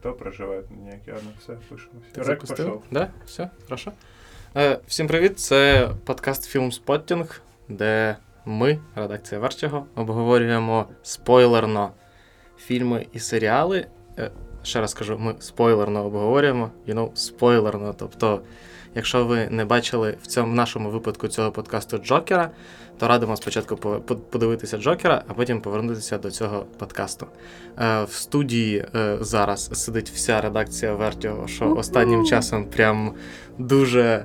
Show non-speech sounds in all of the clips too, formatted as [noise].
хто проживає на ладно, все, пишемося. Ти Рек запустив? пішов. Да? Все, хорошо. Е, всім привіт! Це подкаст Фільм Споттінг, де ми, редакція Верчого, обговорюємо спойлерно фільми і серіали. Е, ще раз кажу, ми спойлерно обговорюємо, you know, спойлерно. Тобто, якщо ви не бачили в цьому в нашому випадку цього подкасту Джокера, то радимо спочатку по- по- подивитися Джокера, а потім повернутися до цього подкасту. Е, в студії е, зараз сидить вся редакція Вертього, що останнім часом прям дуже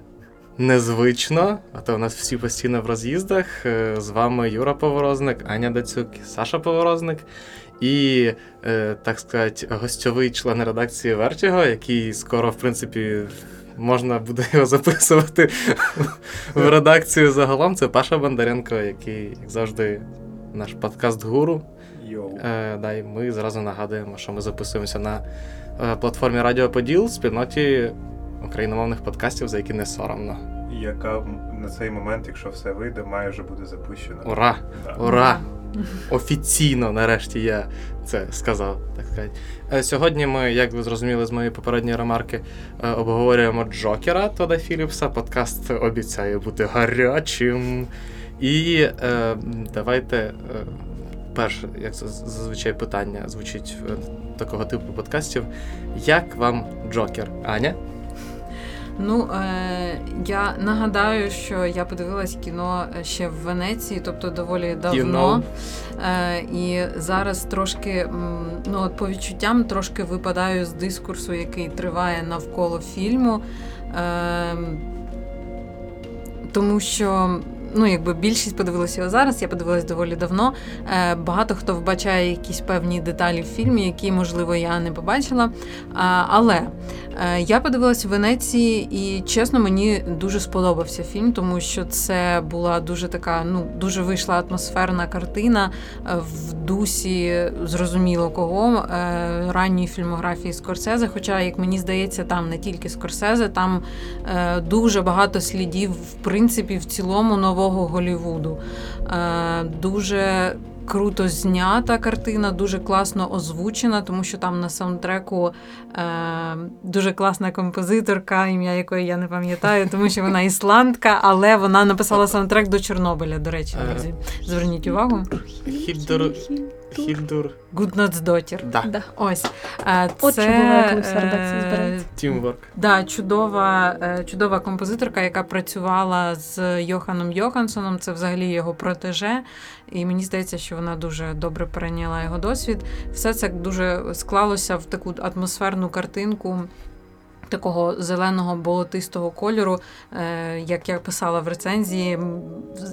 незвично. А то у нас всі постійно в роз'їздах. Е, з вами Юра Поворозник, Аня Дацюк, Саша Поворозник. І, е, так сказати, гостьовий член редакції Вертіго, який скоро, в принципі, можна буде [laughs] його записувати в редакцію загалом. Це Паша Бондаренко, який, як завжди, наш подкаст-гуру. Е, да, і ми зразу нагадуємо, що ми записуємося на е, платформі Радіо Поділ, спільноті україномовних подкастів, за які не соромно. Яка на цей момент, якщо все вийде, має вже бути запущена. Ура! Да. Ура! Офіційно, нарешті, я це сказав, так сказати. Е, Сьогодні ми, як ви зрозуміли з моєї попередньої ремарки, е, обговорюємо Джокера Тода Філіпса. Подкаст обіцяє бути гарячим. І е, давайте. Е, перше, як зазвичай питання звучить в такого типу подкастів. Як вам Джокер? Аня? Ну, е, я нагадаю, що я подивилась кіно ще в Венеції, тобто доволі давно. Е, і зараз трошки, ну от по відчуттям, трошки випадаю з дискурсу, який триває навколо фільму. Е, тому що. Ну, якби більшість подивилася його зараз, я подивилась доволі давно. Е, багато хто вбачає якісь певні деталі в фільмі, які, можливо, я не побачила. А, але е, я подивилась в Венеції, і чесно, мені дуже сподобався фільм, тому що це була дуже така, ну дуже вийшла атмосферна картина е, в дусі зрозуміло кого е, ранньої фільмографії Скорсезе. Хоча, як мені здається, там не тільки Скорсезе, там е, дуже багато слідів, в принципі, в цілому нового Голівуду. Е, дуже круто знята картина, дуже класно озвучена, тому що там на саундтреку е, дуже класна композиторка, ім'я якої я не пам'ятаю, тому що вона ісландка, але вона написала саундтрек до Чорнобиля. До речі, друзі. Зверніть увагу. Хільдур. Хільдур. Гуднацдотір. Да. Да. Ось. Е, От це, коли вся редакція е, збирається. Тімворк. Да, чудова, е, чудова композиторка, яка працювала з Йоханом Йохансоном. Це взагалі його протеже. І мені здається, що вона дуже добре перейняла його досвід. Все це дуже склалося в таку атмосферну картинку. Такого зеленого болотистого кольору, е, як я писала в рецензії,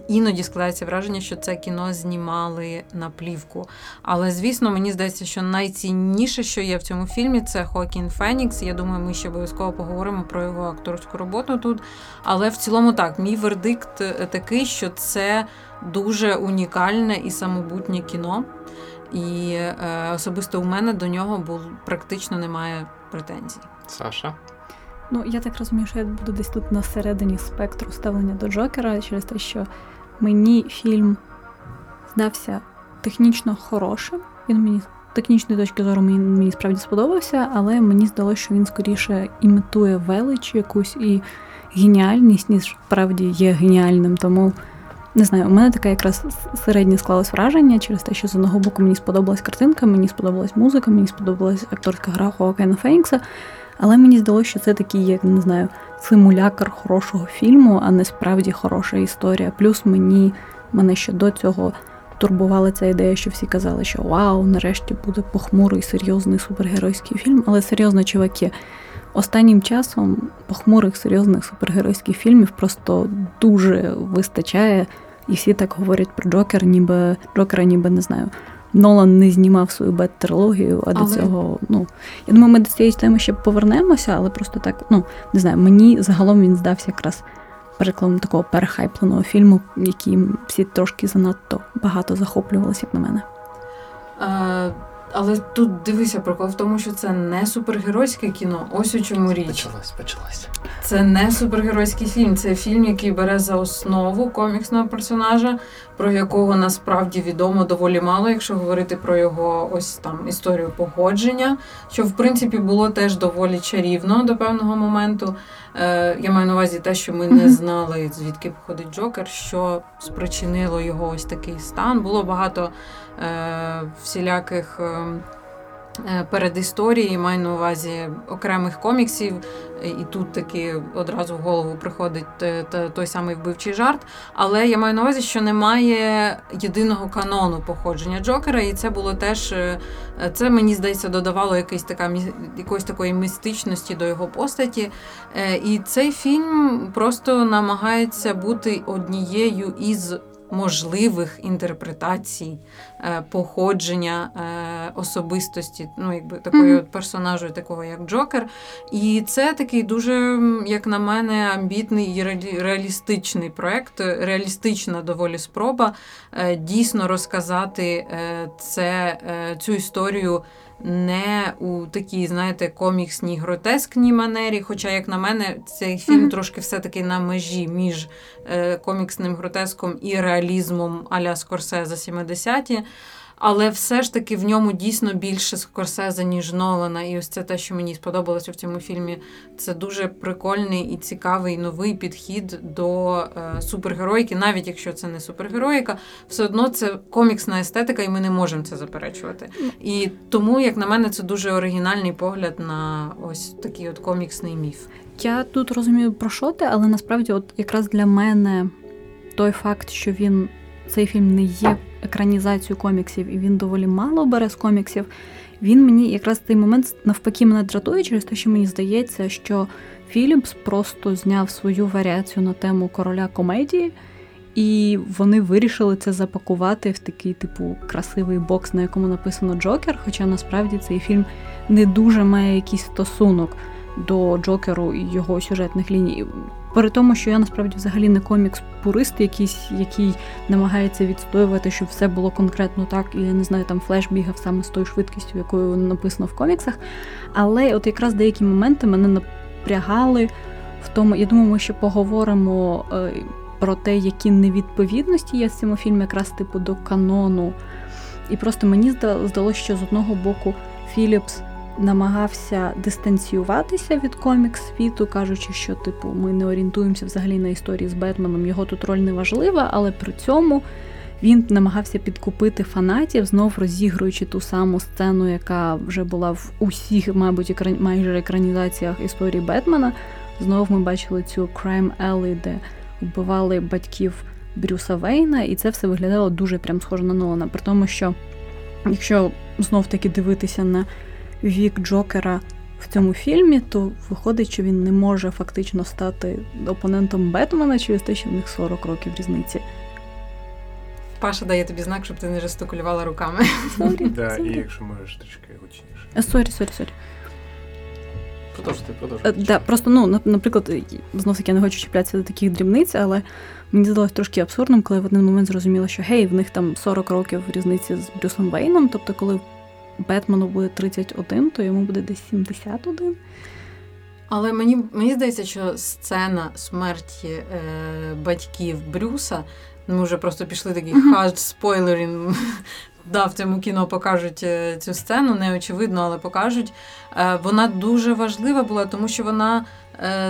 іноді складається враження, що це кіно знімали на плівку. Але звісно, мені здається, що найцінніше, що є в цьому фільмі, це Хокін Фенікс. Я думаю, ми ще обов'язково поговоримо про його акторську роботу тут. Але в цілому так, мій вердикт е, такий, що це дуже унікальне і самобутнє кіно. І е, особисто у мене до нього практично немає претензій. Саша. Ну, я так розумію, що я буду десь тут на середині спектру ставлення до Джокера через те, що мені фільм здався технічно хорошим. Він мені з технічної точки зору мені, мені справді сподобався, але мені здалося, що він скоріше імітує велич якусь і геніальність, ніж справді є геніальним. Тому не знаю, у мене таке якраз середнє склалось враження через те, що з одного боку мені сподобалась картинка, мені сподобалась музика, мені сподобалась акторська гра Хоакена Фенікса. Але мені здалося, що це такий, як не знаю, симулякр хорошого фільму, а не справді хороша історія. Плюс мені мене ще до цього турбувала ця ідея, що всі казали, що вау, нарешті буде похмурий, серйозний супергеройський фільм. Але серйозно, чуваки, останнім часом похмурих серйозних супергеройських фільмів просто дуже вистачає. І всі так говорять про Джокер, ніби Джокера, ніби не знаю. Нолан не знімав свою бет-трилогію, а до Але- цього, ну я думаю, ми до цієї теми ще повернемося, але просто так, ну не знаю, мені загалом він здався якраз прикладом такого перехайпленого фільму, яким всі трошки занадто багато захоплювалися, як на мене. Е, Але тут дивися, прикол в тому, що це не супергеройське кіно. Ось у чому річ. Почалось, почалось. Це не супергеройський фільм, це фільм, який бере за основу коміксного персонажа, про якого насправді відомо доволі мало, якщо говорити про його ось там історію погодження, що в принципі було теж доволі чарівно до певного моменту. Е, я маю на увазі те, що ми не знали, звідки походить Джокер, що спричинило його ось такий стан. Було багато е, всіляких. Е, е, Передісторії, маю на увазі окремих коміксів, і тут таки одразу в голову приходить той самий вбивчий жарт. Але я маю на увазі, що немає єдиного канону походження Джокера, і це було теж е, це мені здається додавало якийсь така якоїсь такої містичності до його постаті. Е, І цей фільм просто намагається бути однією із. Можливих інтерпретацій е, походження е, особистості, ну якби такої от персонажу, такого як Джокер. І це такий дуже, як на мене, амбітний і реалі- реалістичний проект, реалістична доволі спроба е, дійсно розказати е, це, е, цю історію. Не у такій, знаєте, коміксній гротескній манері. Хоча, як на мене, цей фільм Мгм. трошки все-таки на межі між е, коміксним гротеском і реалізмом Аля Скорсе за 70-ті. Але все ж таки в ньому дійсно більше Скорсезе, ніж Нолана. І ось це те, що мені сподобалося в цьому фільмі. Це дуже прикольний і цікавий новий підхід до е, супергероїки, навіть якщо це не супергероїка, все одно це коміксна естетика, і ми не можемо це заперечувати. І тому, як на мене, це дуже оригінальний погляд на ось такий от коміксний міф. Я тут розумію про що ти, але насправді, от якраз для мене той факт, що він цей фільм не є екранізацією коміксів, і він доволі мало бере з коміксів. Він мені якраз цей момент навпаки мене дратує через те, що мені здається, що Філіпс просто зняв свою варіацію на тему короля комедії, і вони вирішили це запакувати в такий, типу, красивий бокс, на якому написано Джокер. Хоча насправді цей фільм не дуже має якийсь стосунок до Джокеру і його сюжетних ліній. При тому, що я насправді взагалі не комікс-пурист, якийсь, який намагається відстоювати, щоб все було конкретно так, і я не знаю, там флеш бігав саме з тою швидкістю, якою написано в коміксах. Але от якраз деякі моменти мене напрягали в тому. Я думаю, ми ще поговоримо е, про те, які невідповідності є в цьому фільмі, якраз типу до канону. І просто мені здалося, що з одного боку Філіпс намагався дистанціюватися від комікс світу, кажучи, що типу ми не орієнтуємося взагалі на історії з Бетменом, його тут роль не важлива, але при цьому він намагався підкупити фанатів, знов розігруючи ту саму сцену, яка вже була в усіх, мабуть, екран... майже екранізаціях історії Бетмена. Знов ми бачили цю Crime Alley, де вбивали батьків Брюса Вейна, і це все виглядало дуже прям схоже на Нолана. При тому, що якщо знов таки дивитися на вік Джокера в цьому фільмі, то виходить, що він не може фактично стати опонентом Бетмена через те, що в них 40 років різниці. Паша дає тобі знак, щоб ти не жестикулювала руками. Sorry, Да, і якщо можеш трішки гучніше. Е, Sorry, sorry, sorry. Продовжуйте, Е, продовжуйте. Да, просто, ну, на- наприклад, знов таки я не хочу чіплятися до таких дрібниць, але мені здалося трошки абсурдним, коли в один момент зрозуміла, що гей, в них там 40 років різниці з Брюсом Вейном. Тобто, коли Бетмену буде 31, то йому буде десь 71. Але мені, мені здається, що сцена смерті е, батьків Брюса, ми вже просто пішли такий Мгм. huge spoilering. [laughs] Да, в цьому кіно покажуть е, цю сцену, не очевидно, але покажуть. Е, Вона дуже важлива була, тому що вона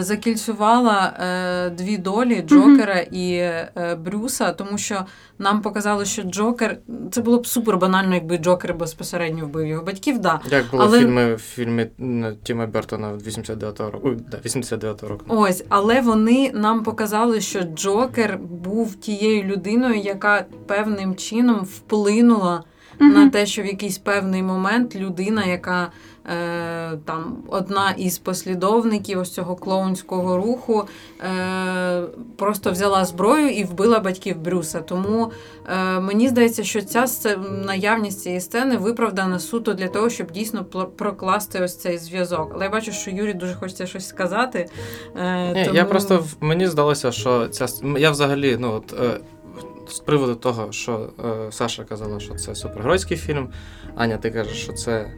закільцювала е, дві долі Джокера і е, Брюса, тому що нам показали, що Джокер це було б супер банально, якби Джокер безпосередньо вбив його батьків. Да, Як було але- в фільмі, в фільмі Тіма Бертона 89-го року. Ой, да, 89-го року. Ось, але вони нам показали, що Джокер був тією людиною, яка певним чином вплинула на те, що в якийсь певний момент людина, яка е, там одна із послідовників ось цього клоунського руху, е, просто взяла зброю і вбила батьків Брюса. Тому е, мені здається, що ця наявність цієї сцени виправдана суто для того, щоб дійсно прокласти ось цей зв'язок. Але я бачу, що Юрі дуже хочеться щось сказати. Е, Ні, тому... я просто мені здалося, що ця я взагалі, ну от. З приводу того, що е, Саша казала, що це супергеройський фільм. Аня, ти кажеш, що це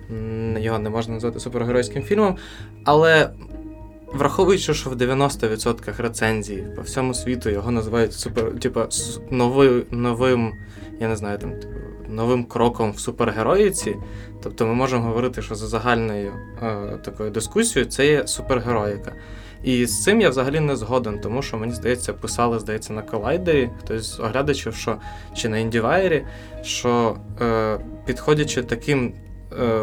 його не можна назвати супергеройським фільмом. Але враховуючи, що в 90% рецензій по всьому світу його називають супер, типа, нови, новим, я не знаю, там, новим кроком в супергероїці. Тобто ми можемо говорити, що за загальною е, такою дискусією це є супергероїка. І з цим я взагалі не згоден, тому що мені здається, писали, здається, на колайдері хтось з оглядачів, що чи на індівайрі, що е, підходячи таким е,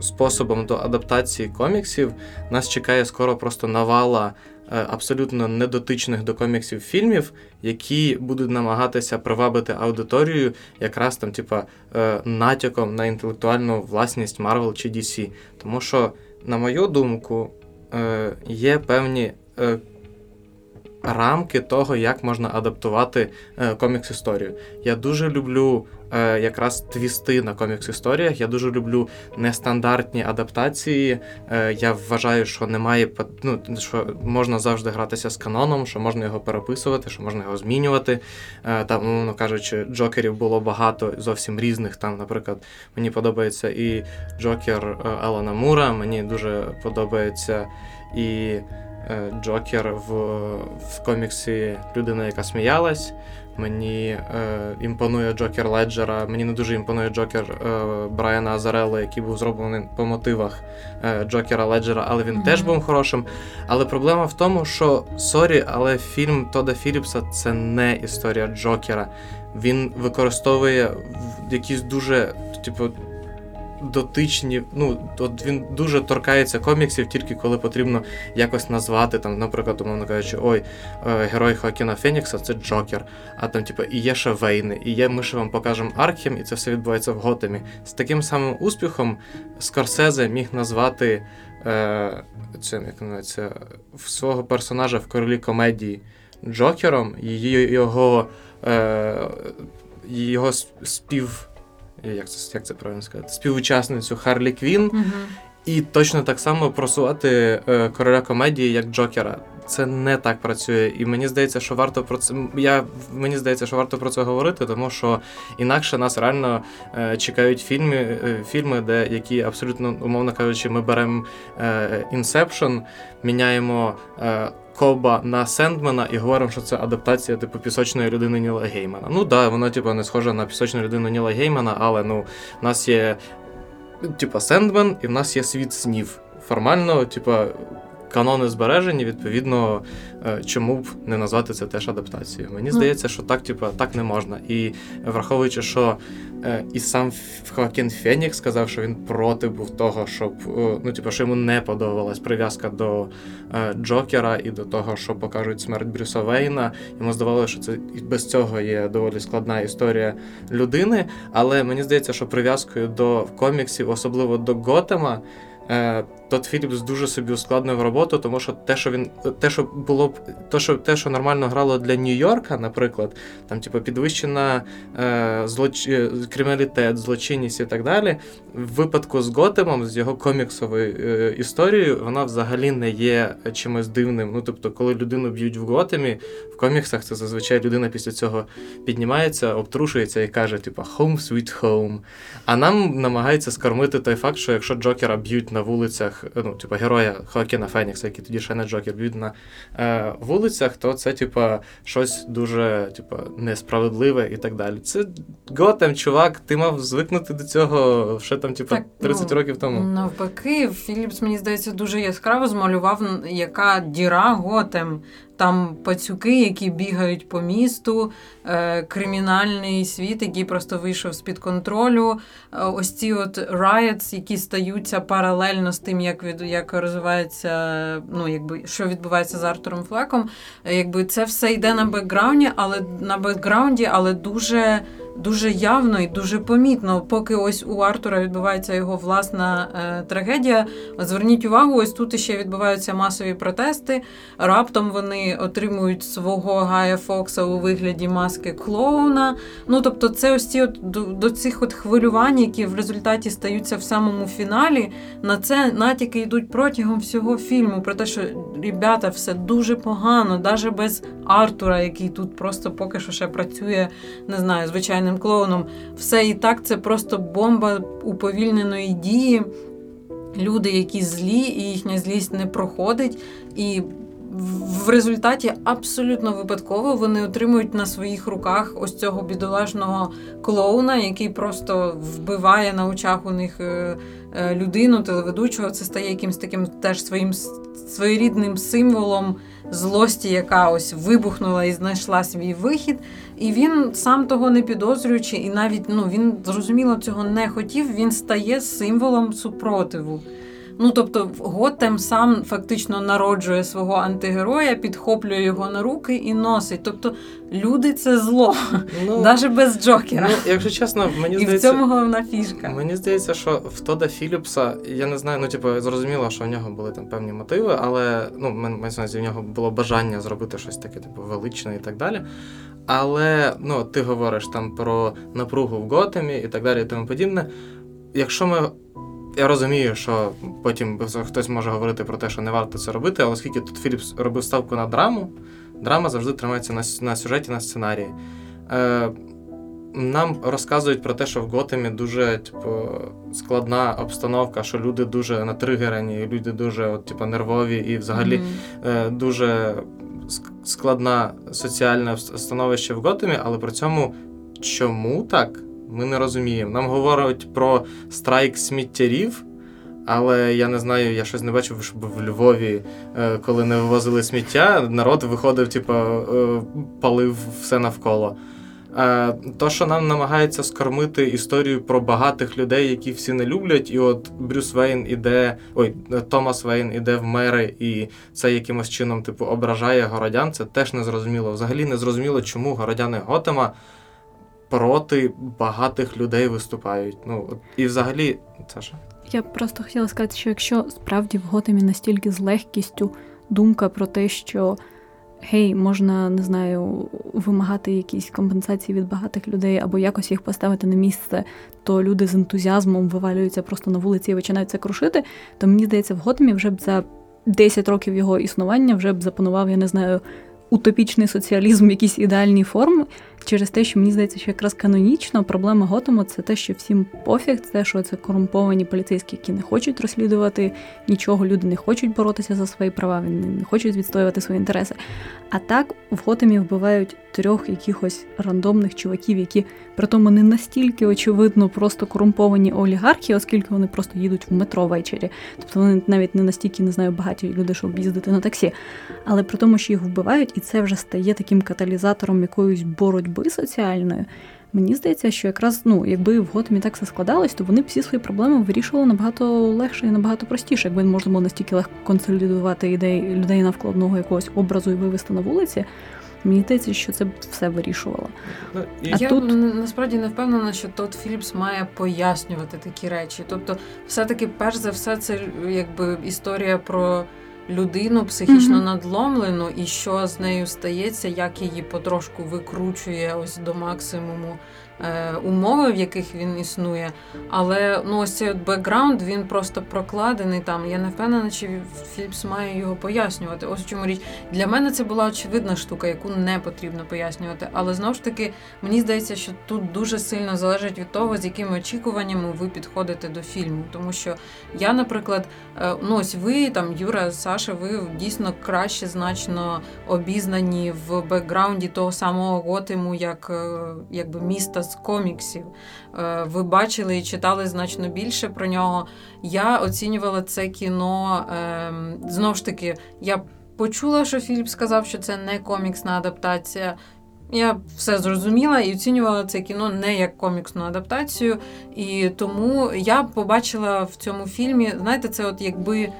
способом до адаптації коміксів, нас чекає скоро просто навала е, абсолютно недотичних до коміксів фільмів, які будуть намагатися привабити аудиторію якраз там, типа, е, натяком на інтелектуальну власність Marvel чи DC. Тому що, на мою думку, е, є певні е, рамки того, як можна адаптувати е, комікс-історію. Я дуже люблю е, якраз твісти на комікс-історіях. Я дуже люблю нестандартні адаптації. Е, я вважаю, що немає ну, що можна завжди гратися з каноном, що можна його переписувати, що можна його змінювати. Е, там, умовно кажучи, джокерів було багато зовсім різних. Там, наприклад, мені подобається і Джокер е, Елана Мура, мені дуже подобається і Джокер в, в коміксі Людина, яка сміялась. Мені е, імпонує Джокер Леджера. Мені не дуже імпонує Джокер е, Брайана Азарелла, який був зроблений по мотивах е, Джокера Леджера, але він Мгм. теж був хорошим. Але проблема в тому, що sorry, але фільм Тода Філіпса це не історія Джокера. Він використовує якісь дуже, типу, дотичні. Ну, от він дуже торкається коміксів, тільки коли потрібно якось назвати, там, наприклад, умовно кажучи, ой, е, герой Хоакіна Фенікса це Джокер. А там, типу, і є ще Вейни, і є, ми ще вам покажемо Архем, і це все відбувається в Готемі. З таким самим успіхом Скорсезе міг назвати е, цим, як називається, свого персонажа в королі комедії Джокером, її його, е, його спів. Як це, як це правильно сказати? Співучасницю Харлі Квін, Мгм. і точно так само просувати е, короля комедії як Джокера. Це не так працює. І мені здається, що варто про це. Я мені здається, що варто про це говорити, тому що інакше нас реально е, чекають фільми, е, фільми, де які абсолютно, умовно кажучи, ми беремо е, міняємо. Е, Кобба на Сендмена і говоримо, що це адаптація типу пісочної людини Ніла Геймана. Ну так, да, вона типу не схоже на пісочну людину Ніла Геймана, але ну в нас є типа Сендмен, і в нас є світ снів. Формально, типа, канони збережені, відповідно, е, чому б не назвати це теж адаптацією. Мені здається, що так, типа, так не можна. І враховуючи, що е, і сам Хоакін Фенікс сказав, що він проти був того, щоб е, ну, типа, що йому не подобалась прив'язка до Джокера і до того, що покажуть смерть Брюса Вейна. Йому здавалося, що це і без цього є доволі складна історія людини. Але мені здається, що прив'язкою до коміксів, особливо до Готема, Тодд Філіпс дуже собі ускладнив роботу, тому що те, що він те, що було б те, що те, що нормально грало для Нью-Йорка, наприклад, там, типу, підвищена е, злоч... е, криміналітет, злочинність і так далі. В випадку з Готемом, з його коміксовою е, історією, вона взагалі не є чимось дивним. Ну, тобто, коли людину б'ють в Готемі, в коміксах це зазвичай людина після цього піднімається, обтрушується і каже, типу, home sweet home. А нам намагається скормити той факт, що якщо Джокера б'ють на вулицях, ну, типу, героя Хоакіна Фенікса, який тоді ще не Джокер, б'ють на е, вулицях, то це, типа, щось дуже, типу, несправедливе і так далі. Це Готем, чувак, ти мав звикнути до цього ще там, типу, Так, 30 ну, років тому. Навпаки, Філіпс, мені здається, дуже яскраво змалював, яка діра Готем. Там пацюки, які бігають по місту, е, кримінальний світ, який просто вийшов з-під контролю. Е, ось ці от riots, які стаються паралельно з тим, як від як розвивається, ну якби що відбувається з Артуром Флеком. Е, якби це все йде на бекграунді, але на бекграунді, але дуже дуже явно і дуже помітно. Поки ось у Артура відбувається його власна е, трагедія. Зверніть увагу, ось тут ще відбуваються масові протести. Раптом вони отримують свого Гая Фокса у вигляді маски клоуна. Ну тобто, це ось ці от до, до цих от хвилювань, які в результаті стаються в самому фіналі. На це натяки йдуть протягом всього фільму. Про те, що ребята, все дуже погано, навіть без Артура, який тут просто поки що ще працює, не знаю, звичайним клоуном. Все і так це просто бомба уповільненої дії. Люди, які злі, і їхня злість не проходить. І в- результаті абсолютно випадково вони отримують на своїх руках ось цього бідолашного клоуна, який просто вбиває на очах у них е, е, людину, телеведучого. Це стає якимось таким теж своїм своєрідним символом злості, яка ось вибухнула і знайшла свій вихід. І він сам того не підозрюючи, і навіть ну він зрозуміло цього не хотів. Він стає символом супротиву. Ну тобто, Готем сам фактично народжує свого антигероя, підхоплює його на руки і носить. Тобто, люди це зло, Ну, навіть без Джокера. ну, якщо чесно, мені і в цьому головна фішка. Мені здається, що в Тода Філіпса, я не знаю, ну типу, зрозуміло, що в нього були там певні мотиви, але ну, мен- на в нього було бажання зробити щось таке, типу, величне і так далі. Але ну, ти говориш там про напругу в Готемі і так далі, і тому подібне. Якщо ми. Я розумію, що потім хтось може говорити про те, що не варто це робити, але оскільки тут Філіпс робив ставку на драму, драма завжди тримається на, на сюжеті, на сценарії. Е, нам розказують про те, що в Готемі дуже типу, складна обстановка, що люди дуже натригерені, люди дуже от, типу, нервові і взагалі Мгм. е, дуже ск- складна соціальне становище в Готемі, але при цьому чому так? Ми не розуміємо. Нам говорять про страйк сміттярів. Але я не знаю, я щось не бачив, щоб в Львові, е, коли не вивозили сміття, народ виходив, типу, е, палив все навколо. Е, То, що нам намагається скормити історію про багатих людей, які всі не люблять, і от Брюс Вейн іде, ой, Томас Вейн іде в мери, і це якимось чином, типу, ображає городян, це теж не зрозуміло. Взагалі не зрозуміло, чому городяни Готема проти багатих людей виступають. Ну, і взагалі, Саша. Я просто хотіла сказати, що якщо справді в Готемі настільки з легкістю думка про те, що гей, можна не знаю, вимагати якісь компенсації від багатих людей або якось їх поставити на місце, то люди з ентузіазмом вивалюються просто на вулиці і починають це крушити, то мені здається, в Готемі вже б за 10 років його існування вже б запанував, я не знаю. Утопічний соціалізм якісь ідеальні формі через те, що мені здається, що якраз канонічно проблема Готему це те, що всім пофіг, це що це корумповані поліцейські, які не хочуть розслідувати нічого, люди не хочуть боротися за свої права, вони не хочуть відстоювати свої інтереси. А так в Готемі вбивають трьох якихось рандомних чуваків, які при тому не настільки очевидно просто корумповані олігархи, оскільки вони просто їдуть в метро ввечері. Тобто вони навіть не настільки не знаю багаті люди, щоб їздити на таксі. Але при тому, що їх вбивають, і це вже стає таким каталізатором якоїсь боротьби соціальної. Мені здається, що якраз ну, якби в Готемі так все складалось, то вони б всі свої проблеми вирішували набагато легше і набагато простіше, якби можна було настільки легко консолідувати ідеї людей навколо одного якогось образу і вивести на вулиці. Мені здається, що це б все вирішувало. Ну, і... А я тут- насправді не впевнена, що Тодд Філіпс має пояснювати такі речі. Тобто, все-таки, перш за все, це якби історія про людину психічно Мгм. надломлену, і що з нею стається, як її потрошку викручує ось до максимуму умови, в яких він існує. Але ну ось цей от бекграунд він просто прокладений там. Я не впевнена, чи Філіпс має його пояснювати. Ось в чому річ. Для мене це була очевидна штука, яку не потрібно пояснювати. Але знову ж таки, мені здається, що тут дуже сильно залежить від того, з якими очікуваннями ви підходите до фільму. Тому що я, наприклад, е, ну ось ви там, Юра, Саша, ви дійсно краще значно обізнані в бекграунді того самого Готему, як е, якби міста з коміксів. Е, Ви бачили і читали значно більше про нього. Я оцінювала це кіно ем, знову ж таки, я почула, що Філіп сказав, що це не коміксна адаптація. Я все зрозуміла і оцінювала це кіно не як коміксну адаптацію. І тому я побачила в цьому фільмі, знаєте, це от якби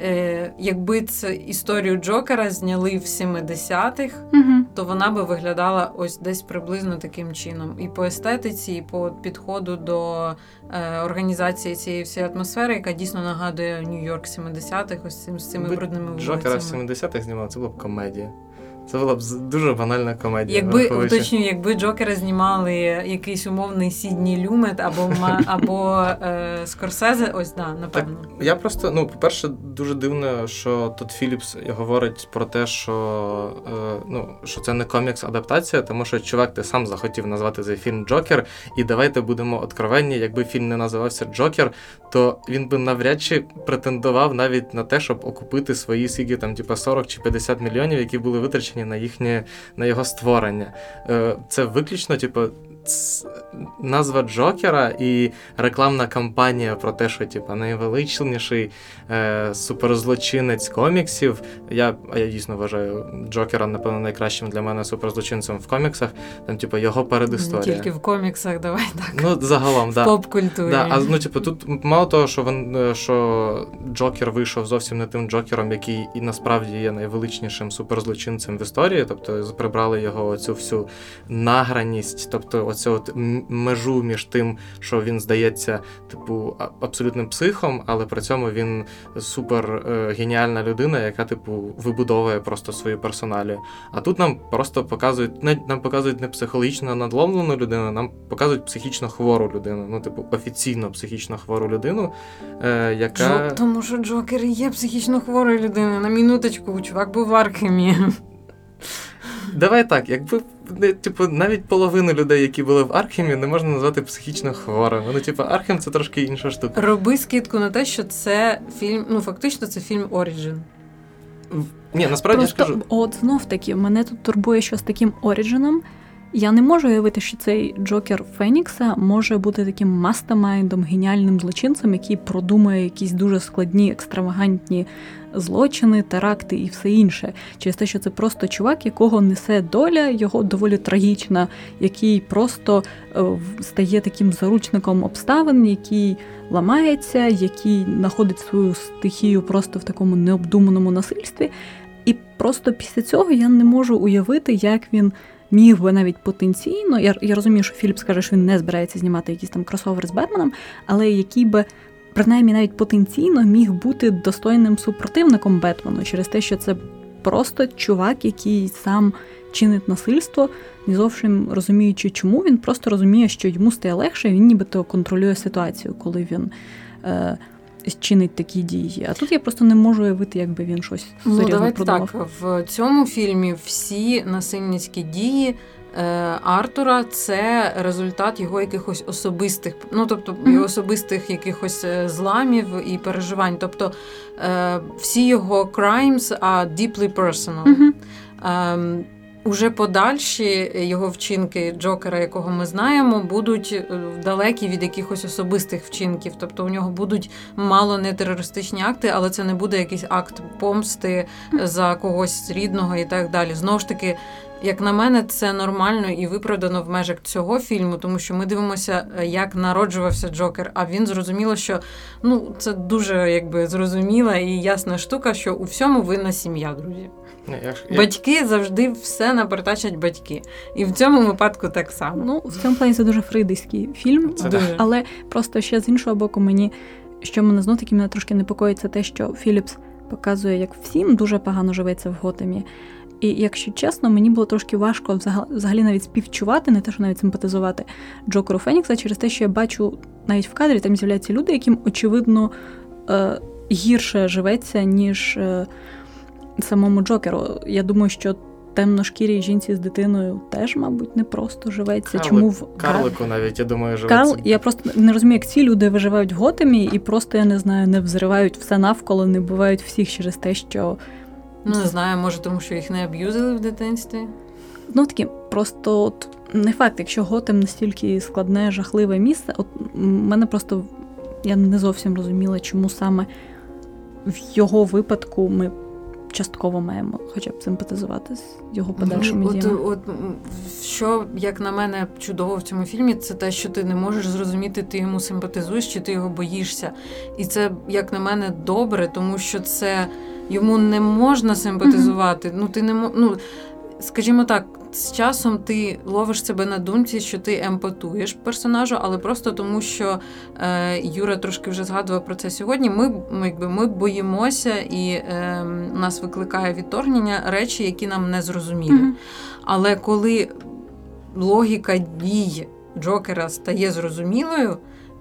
е, якби це історію Джокера зняли в 70-х, Угу. то вона би виглядала ось десь приблизно таким чином. І по естетиці, і по підходу до е, організації цієї всієї атмосфери, яка дійсно нагадує Нью-Йорк 70-х, ось цим з цими брудними Джокера в вулицями. 70-х знімали, це була б комедія. Це була б дуже банальна комедія. Якби враховуючи- уточнюю, якби Джокера знімали якийсь умовний Сідні Люмет або ма, [laughs] або е, Скорсезе, ось да, напевно. Я просто, ну, по-перше, дуже дивно, що тут Філіпс говорить про те, що, е, ну, що це не комікс-адаптація, тому що чувак, ти сам захотів назвати цей фільм Джокер, і давайте будемо откровенні, якби фільм не називався Джокер, то він би навряд чи претендував навіть на те, щоб окупити свої скільки там, типу, 40 чи 50 мільйонів, які були витрачені на їхнє на його створення. Е, Це виключно, типу. Назва Джокера і рекламна кампанія про те, що типу, найвеличніший е, суперзлочинець коміксів. Я, я дійсно вважаю Джокера, напевно, найкращим для мене суперзлочинцем в коміксах. Там, типу, його передісторія. тільки в коміксах, давай так. Ну, загалом, в да. поп-культурі. Да, а ну, типу, тут мало того, що він е, що Джокер вийшов зовсім не тим Джокером, який і насправді є найвеличнішим суперзлочинцем в історії. Тобто прибрали його оцю всю награність, тобто оцю от межу між тим, що він здається, типу, абсолютним психом, але при цьому він супер е, геніальна людина, яка, типу, вибудовує просто свою персоналію. А тут нам просто показують, нам показують не психологічно надломлену людину, нам показують психічно хвору людину. Ну, типу, офіційно психічно хвору людину, е, яка. Джо, тому що Джокер є психічно хворою людиною. На минуточку, чувак був в Архемі. Давай так, якби не, типу, навіть половину людей, які були в Архемі, не можна назвати психічно хворими. Ну, типу, Архем це трошки інша штука. Роби скидку на те, що це фільм, ну фактично це фільм Оріджин. Ні, насправді я скажу. от знов таки, мене тут турбує, що з таким Оріджином. Я не можу уявити, що цей Джокер Фенікса може бути таким мастамайндом, геніальним злочинцем, який продумує якісь дуже складні, екстравагантні злочини, теракти і все інше. Через те, що це просто чувак, якого несе доля, його доволі трагічна, який просто е, стає таким заручником обставин, який ламається, який знаходить свою стихію просто в такому необдуманому насильстві. І просто після цього я не можу уявити, як він міг би навіть потенційно. Я, я розумію, що Філіп скаже, що він не збирається знімати якийсь там кросовер з Бетменом, але який би. Принаймні навіть потенційно міг бути достойним супротивником Бетмену через те, що це просто чувак, який сам чинить насильство, не зовсім розуміючи, чому він просто розуміє, що йому стає легше, він нібито контролює ситуацію, коли він е, чинить такі дії. А тут я просто не можу уявити, якби він щось Ну, серйозно давайте продумав. так. В цьому фільмі всі насильницькі дії е, Артура це результат його якихось особистих, ну тобто його особистих якихось е, зламів і переживань. Тобто е, всі його crimes are deeply personal. Уже подальші його вчинки Джокера, якого ми знаємо, будуть е, далекі від якихось особистих вчинків. Тобто у нього будуть мало не терористичні акти, але це не буде якийсь акт помсти за когось рідного і так далі. Знову ж таки, як на мене, це нормально і виправдано в межах цього фільму, тому що ми дивимося, е, як народжувався Джокер. А він зрозуміло, що ну це дуже якби зрозуміла і ясна штука, що у всьому винна сім'я, друзі. Ж- Батьки завжди все напертачать батьки. І в цьому випадку так само. Ну, в цьому плані це дуже фрейдиський фільм, Це Дуже. але просто ще з іншого боку, мені що мене знов таки мене трошки непокоїть, це те, що Філіпс показує, як всім дуже погано живеться в Готемі. І якщо чесно, мені було трошки важко взага- взагалі навіть співчувати, не те, що навіть симпатизувати Джокеру Фенікса, через те, що я бачу навіть в кадрі там з'являються люди, яким очевидно е, гірше живеться, ніж е, самому Джокеру. Я думаю, що темношкірій жінці з дитиною теж, мабуть, не просто живеться. Карлик- Чому в Карлику навіть, я думаю, живе. Карл, я просто не розумію, як ці люди виживають в Готемі і просто, я не знаю, не взривають все навколо, не бувають всіх через те, що Ну не знаю, може, тому що їх не аб'юзили в дитинстві. ну такі просто от, не факт, якщо Готем настільки складне, жахливе місце, от мене просто я не зовсім розуміла, чому саме в його випадку ми частково маємо хоча б симпатизувати з його подальшими Ну, от, діями. от, м, що, як на мене, чудово в цьому фільмі, це те, що ти не можеш зрозуміти, ти йому симпатизуєш чи ти його боїшся. І це, як на мене, добре, тому що це йому не можна симпатизувати. Ну, ти не мо- ну, скажімо так, з часом ти ловиш себе на думці, що ти емпатуєш персонажу, але просто тому, що е, Юра трошки вже згадував про це сьогодні. Ми, ми, якби, ми боїмося, і е, нас викликає відторгнення речі, які нам не зрозумілі. Мгм. Але коли логіка дій Джокера стає зрозумілою,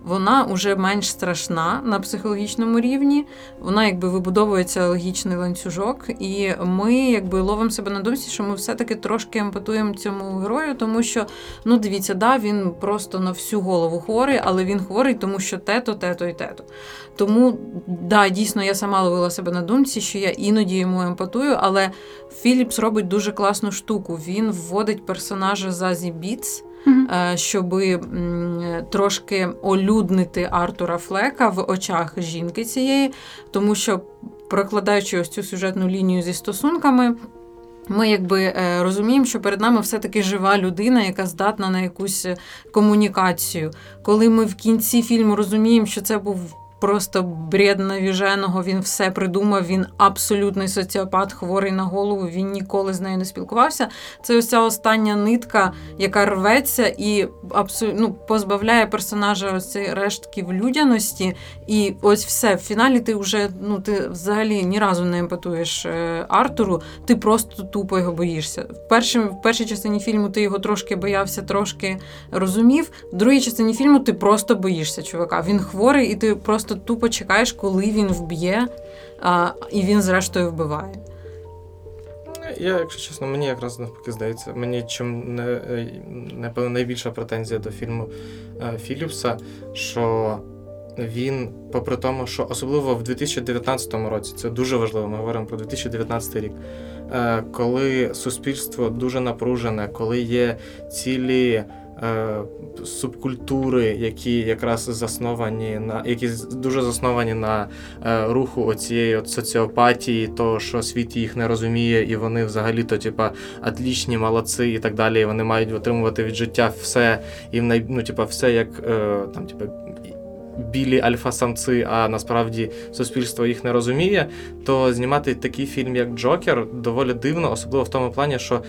вона вже менш страшна на психологічному рівні. Вона якби вибудовується логічний ланцюжок, і ми якби ловимо себе на думці, що ми все-таки трошки емпатуємо цьому герою, тому що ну дивіться, да, він просто на всю голову хворий, але він хворий, тому що тето, тето і тето. Тому да, дійсно, я сама ловила себе на думці, що я іноді йому емпатую, але Філіпс робить дуже класну штуку. Він вводить персонажа Зазі Біц, Мгм. щоб трошки олюднити Артура Флека в очах жінки цієї, тому що прокладаючи ось цю сюжетну лінію зі стосунками. Ми якби е, розуміємо, що перед нами все-таки жива людина, яка здатна на якусь е, комунікацію. Коли ми в кінці фільму розуміємо, що це був просто бред навіженого, він все придумав, він абсолютний соціопат, хворий на голову, він ніколи з нею не спілкувався. Це ось ця остання нитка, яка рветься і абсолютно ну, позбавляє персонажа ось рештків людяності. І ось все. В фіналі ти вже ну ти взагалі ні разу не емпатуєш е, Артуру, ти просто тупо його боїшся. В першій, в першій частині фільму ти його трошки боявся, трошки розумів. В другій частині фільму ти просто боїшся чувака. Він хворий, і ти просто тупо чекаєш, коли він вб'є, а, і він зрештою вбиває. Я, якщо чесно, мені якраз навпаки здається, мені чим не, е, напевно найбільша претензія до фільму е, Філіпса, що він, попри тому, що особливо в 2019 році, це дуже важливо, ми говоримо про 2019 рік, е, коли суспільство дуже напружене, коли є цілі. Е, Субкультури, які якраз засновані на які дуже засновані на е, руху оцієї от соціопатії, того, що світ їх не розуміє, і вони взагалі-то, типа, атлічні, молодці і так далі. І вони мають отримувати від життя все, і в най... ну, типа, все як е, там, типа. Білі альфа-самці, а насправді суспільство їх не розуміє, то знімати такий фільм, як Джокер, доволі дивно, особливо в тому плані, що,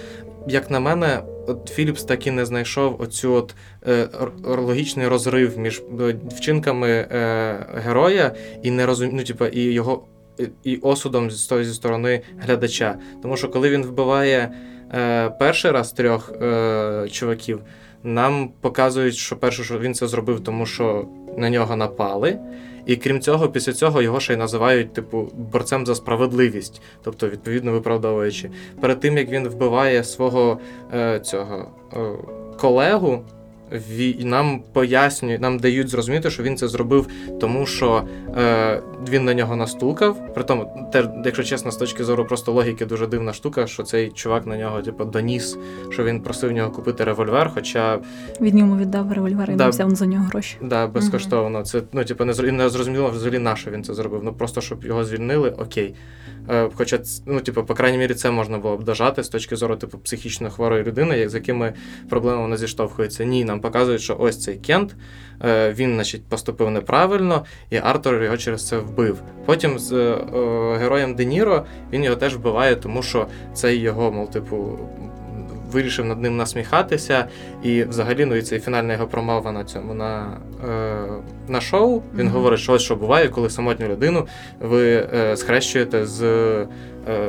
як на мене, от Філіпс таки не знайшов оцю от е, логічний розрив між е, вчинками е, героя і не розум... ну, типа, і його і- і осудом з тої зі сторони глядача. Тому що коли він вбиває е, перший раз трьох е, чуваків, нам показують, що перше, що він це зробив, тому що на нього напали. І крім цього, після цього його ще й називають, типу, борцем за справедливість, тобто, відповідно виправдовуючи. Перед тим як він вбиває свого е, цього е, колегу, нам пояснюють, нам дають зрозуміти, що він це зробив, тому що е, він на нього настукав. Притому, теж, якщо чесно, з точки зору просто логіки, дуже дивна штука, що цей чувак на нього, типу, доніс, що він просив в нього купити револьвер, хоча Він йому віддав револьвер і Да. не взяв за нього гроші. Да, безкоштовно. Це ну, типу, не зрозуміло взагалі на що він це зробив. Ну просто щоб його звільнили, окей. Е, хоча, ну, типу, по крайній мірі, це можна було б дожати з точки зору, типу, психічно хворої людини, з якими проблемами вона зіштовхується. Ні, нам показують, що ось цей Кент, е, він, значить, поступив неправильно, і Артур його через це вбив. Потім з е, героєм Де Ніро він його теж вбиває, тому що цей його, мов, типу. Вирішив над ним насміхатися, і взагалі, ну і цей фінальна його промова на цьому на, е, на шоу. Він Мгм. говорить, що ось що буває, коли самотню людину ви е, схрещуєте з е,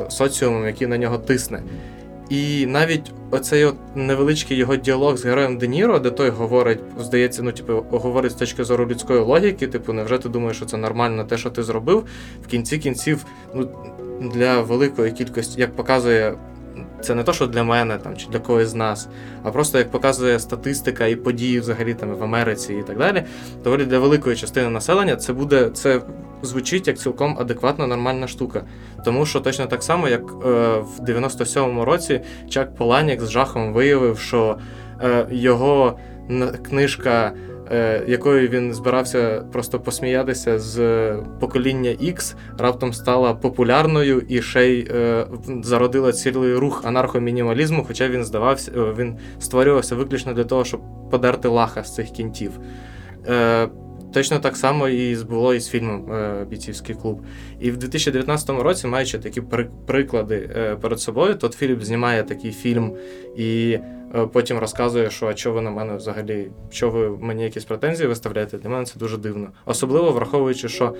соціумом, який на нього тисне. І навіть оцей от невеличкий його діалог з героєм Де Ніро, де той говорить, здається, ну, типу, говорить з точки зору людської логіки, типу, невже ти думаєш, що це нормально те, що ти зробив? В кінці кінців, ну, для великої кількості, як показує. Це не то, що для мене там чи для когось з нас, а просто як показує статистика і події взагалі там в Америці і так далі. Доволі для великої частини населення це буде це звучить як цілком адекватна нормальна штука. Тому що точно так само, як е, в 97-му році Чак Поланік з жахом виявив, що е, його книжка якою він збирався просто посміятися з покоління X, раптом стала популярною і ще й е, зародила цілий рух анархомінімалізму, хоча він здавався, е, він створювався виключно для того, щоб подерти лаха з цих кінтів. Е, Точно так само і було і з фільмом е, Бійцівський клуб. І в 2019 році, маючи такі приклади е, перед собою, Тот Філіп знімає такий фільм і е, потім розказує, що а що ви на мене взагалі, що ви мені якісь претензії виставляєте, для мене це дуже дивно. Особливо враховуючи, що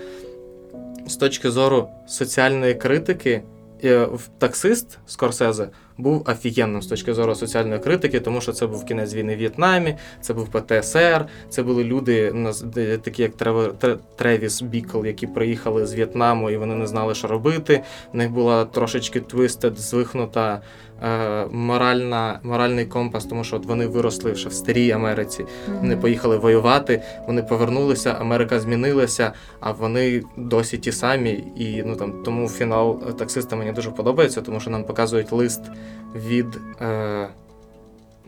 з точки зору соціальної критики, е, таксист Скорсезе був офігенним з точки зору соціальної критики, тому що це був кінець війни в В'єтнамі, це був ПТСР, це були люди, такі як Тревіс Бікл, які приїхали з В'єтнаму і вони не знали, що робити. В них була трошечки twisted, звихнута е, моральна, моральний компас, тому що от вони виросли ще в старій Америці. Вони поїхали воювати, вони повернулися, Америка змінилася, а вони досі ті самі. І ну там тому фінал е, таксиста мені дуже подобається, тому що нам показують лист від е,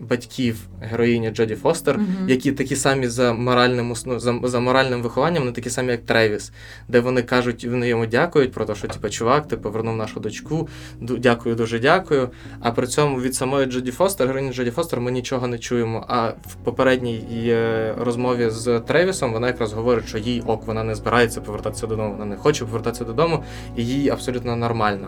батьків героїні Джоді Фостер, Мгм. які такі самі за моральним ну, за, за моральним вихованням, вони такі самі, як Тревіс, де вони кажуть, вони йому дякують про те, що типу, чувак, ти повернув нашу дочку. Дякую, дуже дякую. А при цьому від самої Джоді Фостер, героїні Джоді Фостер, ми нічого не чуємо. А в попередній е, розмові з Тревісом вона якраз говорить, що їй ок, вона не збирається повертатися додому, вона не хоче повертатися додому, і їй абсолютно нормально.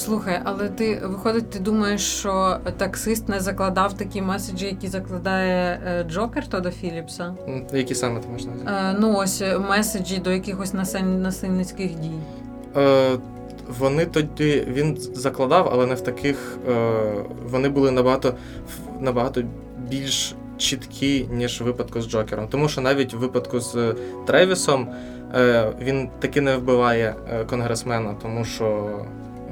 Слухай, але ти виходить, ти думаєш, що таксист не закладав такі меседжі, які закладає е, Джокер Тода Філіпса? Які саме ти можеш назвати? Е, ну ось е, меседжі до якихось насиль... насильницьких дій. Е, вони тоді він закладав, але не в таких. Е, вони були набагато набагато більш чіткі, ніж в випадку з Джокером. Тому що навіть в випадку з Тревісом е, він таки не вбиває конгресмена, тому що.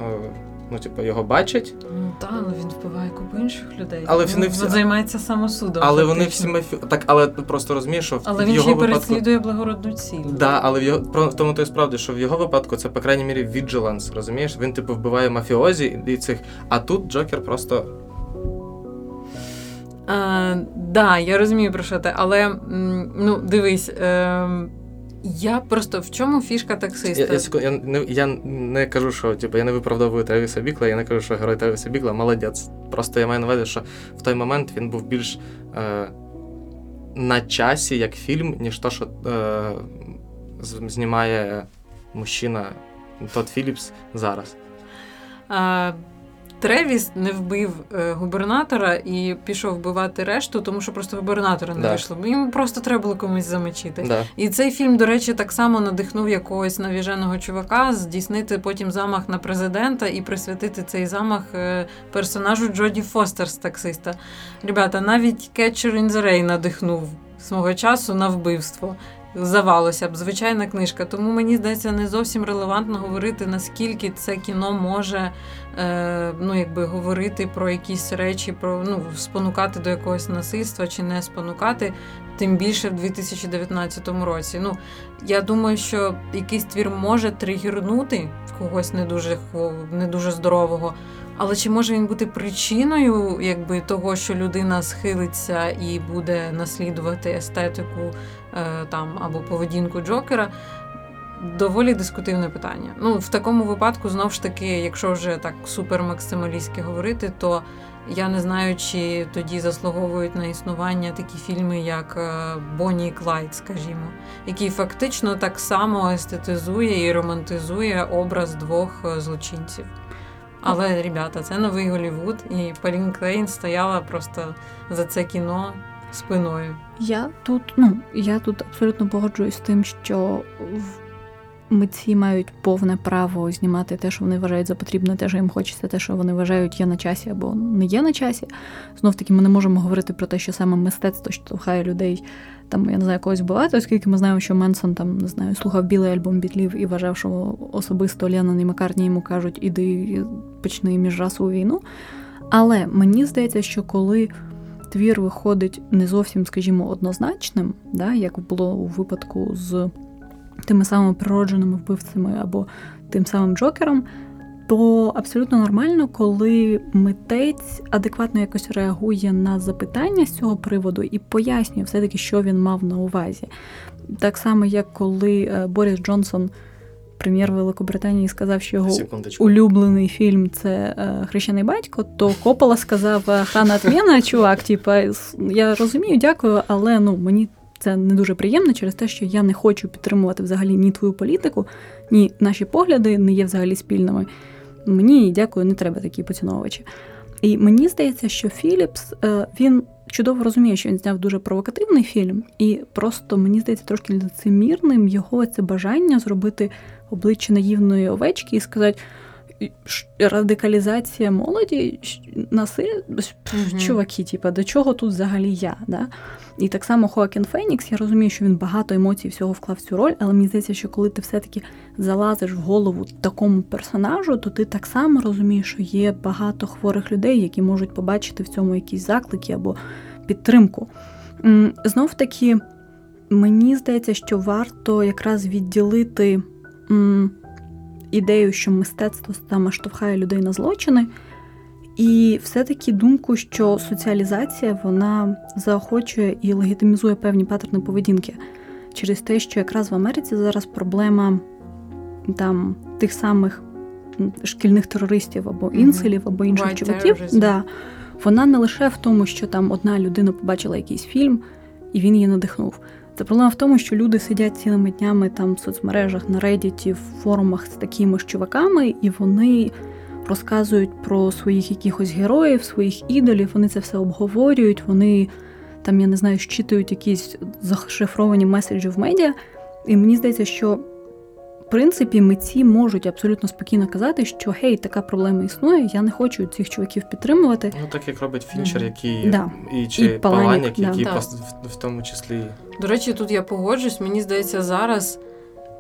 Е, Ну, типу, його бачать, Ну так, ну він вбиває купу інших людей. Але він вони всі- займається самосудом. але вони всі мафі... Так, але просто розумієш, що в Але він його ще й випадку. переслідує благородну ціль. Да, але в його в тому то й справді, що в його випадку це, по крайній мірі, vigilance, розумієш? Він типу вбиває мафіозі і цих. А тут Джокер просто А, да, я розумію про що ти, але ну дивись. Е, я просто в чому фішка таксиста? Я, я, не, я не кажу, що типу, я не виправдовую Тревіса Бікла, я не кажу, що герой Тревіса Бікла молодець. Просто я маю на увазі, що в той момент він був більш е, на часі як фільм, ніж то, що е, знімає мужчина Тодд Філіпс зараз. А, Тревіс не вбив е, губернатора і пішов вбивати решту, тому що просто губернатора не Да. вийшло. Йому просто треба було комусь замочити. Да. І цей фільм, до речі, так само надихнув якогось навіженого чувака здійснити потім замах на президента і присвятити цей замах е, персонажу Джоді Фостер з таксиста. Ребята, навіть Catcher in the надихнув свого часу на вбивство. Здавалося б, звичайна книжка. Тому мені здається, не зовсім релевантно говорити, наскільки це кіно може ну, якби, говорити про якісь речі, про ну, спонукати до якогось насильства чи не спонукати тим більше в 2019 році. Ну, я думаю, що якийсь твір може тригернути когось не дуже не дуже здорового. Але чи може він бути причиною якби, того, що людина схилиться і буде наслідувати естетику е, там, або поведінку Джокера? Доволі дискутивне питання. Ну, в такому випадку, знов ж таки, якщо вже так супермаксималістськи говорити, то я не знаю, чи тоді заслуговують на існування такі фільми, як е, Бонні і Клайд, скажімо, який фактично так само естетизує і романтизує образ двох е, злочинців. Але, ребята, це новий Голівуд, і Полін Клейн стояла просто за це кіно спиною. Я тут, ну, я тут абсолютно погоджуюсь з тим, що в- митці мають повне право знімати те, що вони вважають за потрібне, те, що їм хочеться, те, що вони вважають є на часі або не є на часі. Знов таки, ми не можемо говорити про те, що саме мистецтво штовхає людей там, я не знаю, когось вбивати, оскільки ми знаємо, що Менсон там не знаю, слухав білий альбом бітлів і вважав, що особисто Леннон і Маккартні йому кажуть, іди почни міжрасову війну. Але мені здається, що коли твір виходить не зовсім, скажімо, однозначним, да, як було у випадку з тими самими природженими вбивцями або тим самим Джокером, то абсолютно нормально, коли митець адекватно якось реагує на запитання з цього приводу і пояснює все-таки, що він мав на увазі. Так само, як коли е, Борис Джонсон, прем'єр Великобританії, сказав, що його Секундочку. улюблений фільм це е, Хрещений батько, то Копола сказав Хана Атмєна, чувак, типа, я розумію, дякую, але ну мені це не дуже приємно через те, що я не хочу підтримувати взагалі ні твою політику, ні наші погляди не є взагалі спільними. Мені дякую, не треба такі поціновувачі. І мені здається, що Філіпс е, він чудово розуміє, що він зняв дуже провокативний фільм, і просто мені здається трошки лицемірним його це бажання зробити обличчя наївної овечки і сказати. «Ш- Радикалізація молоді, насиль... Мгм. чуваки, типа, до чого тут взагалі я? Да? І так само Хоакін Фенікс, я розумію, що він багато емоцій всього вклав в цю роль, але мені здається, що коли ти все-таки залазиш в голову такому персонажу, то ти так само розумієш, що є багато хворих людей, які можуть побачити в цьому якісь заклики або підтримку. Знов таки, мені здається, що варто якраз відділити ідею, що мистецтво саме штовхає людей на злочини. І все-таки думку, що соціалізація вона заохочує і легітимізує певні паттерни поведінки. Через те, що якраз в Америці зараз проблема там тих самих шкільних терористів або інселів, або інших чуваків, да, вона не лише в тому, що там одна людина побачила якийсь фільм і він її надихнув. Це проблема в тому, що люди сидять цілими днями там в соцмережах, на Reddit, в форумах з такими ж чуваками, і вони розказують про своїх якихось героїв, своїх ідолів, вони це все обговорюють, вони там, я не знаю, щитують якісь зашифровані меседжі в медіа. І мені здається, що принципі митці можуть абсолютно спокійно казати, що гей, така проблема існує, я не хочу цих чуваків підтримувати. Ну, так як робить Фінчер, який Да. і чи І Паланік, Паланік, да. який да. в, в тому числі. До речі, тут я погоджусь. Мені здається, зараз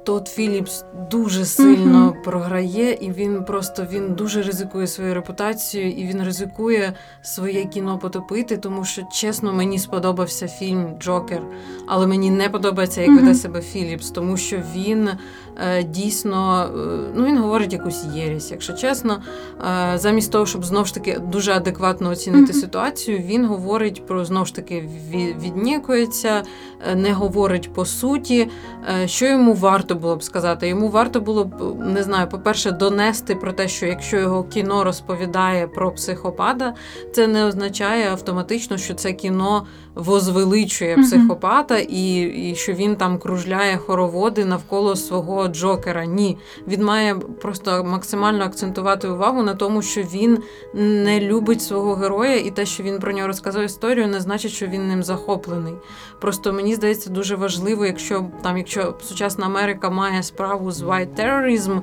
Тодд Філіпс дуже сильно Мгм. програє, і він просто він дуже ризикує своєю репутацією, і він ризикує своє кіно потопити, тому що чесно, мені сподобався фільм Джокер, але мені не подобається, як Мгм. веде себе Філіпс, тому що він е, дійсно е, ну він говорить якусь єрість, якщо чесно. Е, замість того, щоб знов ж таки дуже адекватно оцінити Мгм. ситуацію, він говорить про знов ж таки ві- віднікується, е, не говорить по суті. Е, Що йому варто було б сказати? Йому варто було б не знаю, по-перше, донести про те, що якщо його кіно розповідає про психопата, це не означає автоматично, що це кіно возвеличує психопата і, і що він там кружляє хороводи навколо свого Джокера. Ні, він має просто максимально акцентувати увагу на тому, що він не любить свого героя, і те, що він про нього розказує історію, не значить, що він ним захоплений. Просто мені здається дуже важливо, якщо там, якщо сучасна Америка має справу з white terrorism,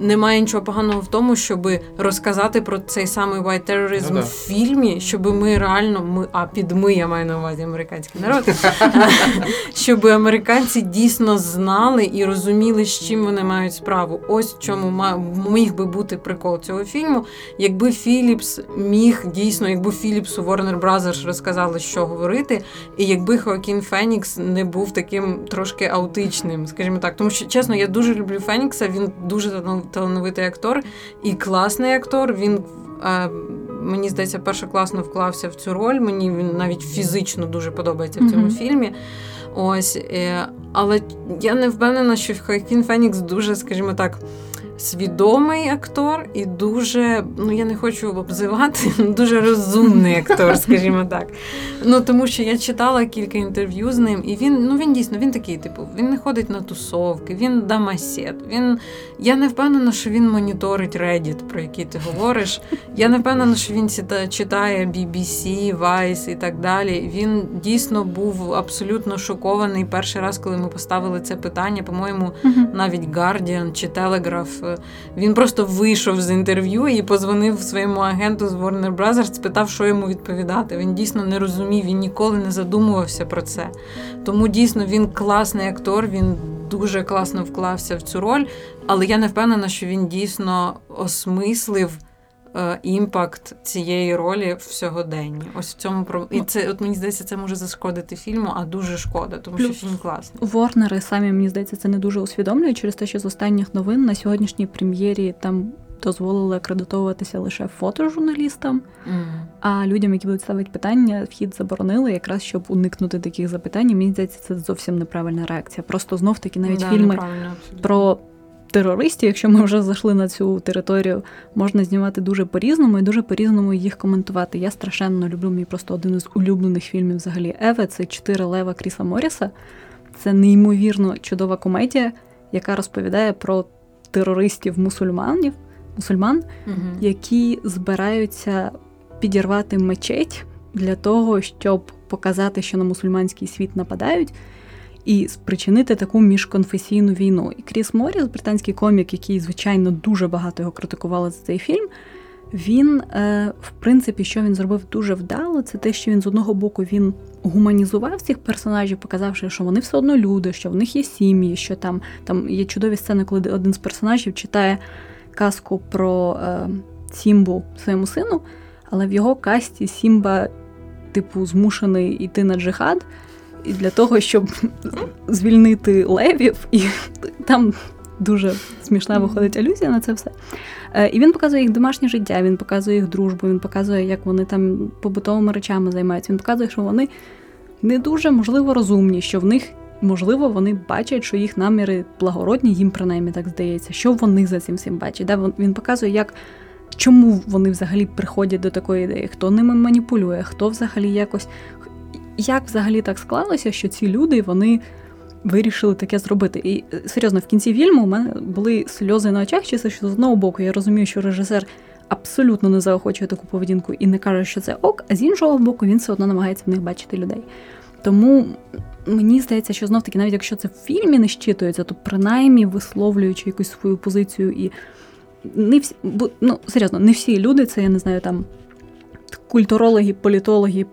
немає нічого поганого в тому, щоб розказати про цей самий white terrorism Ну да. в фільмі, щоб ми реально ми, а під ми я маю на увазі американський народ, [laughs] щоб американці дійсно знали і розуміли, з чим вони мають справу. Ось в чому міг би бути прикол цього фільму. Якби Філіпс міг дійсно, якби Філіпсу Warner Brothers розказали, що говорити, і якби Хоакін Фенікс не був таким трошки аутичним, скажімо так. Тому що чесно, я дуже люблю Фенікса. Він дуже талановитий актор і класний актор. Він мені здається, першокласно вклався в цю роль. Мені він навіть фізично дуже подобається в цьому Мгм. фільмі. Ось, е, але я не впевнена, що Хоакін Фенікс дуже, скажімо так. Свідомий актор і дуже, ну я не хочу обзивати, [laughs] дуже розумний актор, [laughs] скажімо так. Ну тому що я читала кілька інтерв'ю з ним, і він ну він дійсно він такий, типу, він не ходить на тусовки, він дамасет. Він я не впевнена, що він моніторить Reddit, про який ти говориш. Я не впевнена, що він читає BBC, Vice і так далі. Він дійсно був абсолютно шокований перший раз, коли ми поставили це питання. По-моєму, навіть Guardian чи Telegraph. Е, Він просто вийшов з інтерв'ю і позвонив своєму агенту з Warner Brothers, спитав, що йому відповідати. Він дійсно не розумів, він ніколи не задумувався про це. Тому дійсно він класний актор, він дуже класно вклався в цю роль, але я не впевнена, що він дійсно осмислив. Е, Імпакт цієї ролі в сьогоденні. Ось в цьому про і це от мені здається, це може зашкодити фільму, а дуже шкода, тому що Плюс- фільм класний. Ворнери самі, мені здається, це не дуже усвідомлюють через те, що з останніх новин на сьогоднішній прем'єрі там дозволили акредитовуватися лише фотожурналістам, Мгм. а людям, які будуть ставити питання, вхід заборонили, якраз щоб уникнути таких запитань. Мені здається, це зовсім неправильна реакція. Просто знов таки навіть Да, фільми про терористів, якщо ми вже зайшли на цю територію, можна знімати дуже по-різному і дуже по-різному їх коментувати. Я страшенно люблю мій просто один із улюблених фільмів взагалі Еве. Це чотири лева Кріса Моріса. Це неймовірно чудова комедія, яка розповідає про терористів мусульманів, мусульман, Мгм. які збираються підірвати мечеть для того, щоб показати, що на мусульманський світ нападають, і спричинити таку міжконфесійну війну. І Кріс Моріс, британський комік, який, звичайно, дуже багато його критикували за цей фільм. Він, е, в принципі, що він зробив дуже вдало, це те, що він з одного боку він гуманізував цих персонажів, показавши, що вони все одно люди, що в них є сім'ї, що там, там є чудові сцени, коли один з персонажів читає казку про е, Сімбу своєму сину, але в його касті Сімба, типу, змушений йти на джихад і для того, щоб звільнити левів, і там дуже смішна виходить алюзія на це все. Е, І він показує їх домашнє життя, він показує їх дружбу, він показує, як вони там побутовими речами займаються. Він показує, що вони не дуже можливо розумні, що в них. Можливо, вони бачать, що їх наміри благородні, їм принаймні так здається, що вони за цим всім бачать. Да? Він показує, як чому вони взагалі приходять до такої ідеї, хто ними маніпулює, хто взагалі якось. Як взагалі так склалося, що ці люди вони вирішили таке зробити? І е, серйозно, в кінці фільму у мене були сльози на очах, чисто що з одного боку я розумію, що режисер абсолютно не заохочує таку поведінку і не каже, що це ок, а з іншого боку, він все одно намагається в них бачити людей. Тому мені здається, що знов таки, навіть якщо це в фільмі не щитується, то принаймні висловлюючи якусь свою позицію і не всі, ну серйозно, не всі люди, це я не знаю, там культурологи, політологи,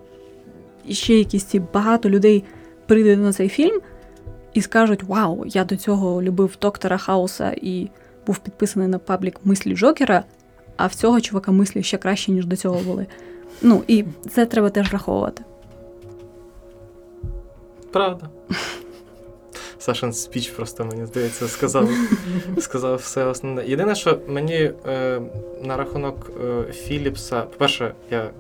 ще якісь ці багато людей прийдуть на цей фільм і скажуть: Вау, я до цього любив доктора Хауса і був підписаний на паблік мислі Джокера, а в цього чувака мислі ще краще, ніж до цього були. Ну і це треба теж враховувати. Правда. [laughs] Сашин спіч просто, мені здається, сказав, [laughs] сказав все основне. Єдине, що мені е, на рахунок е, Філіпса, по-перше, я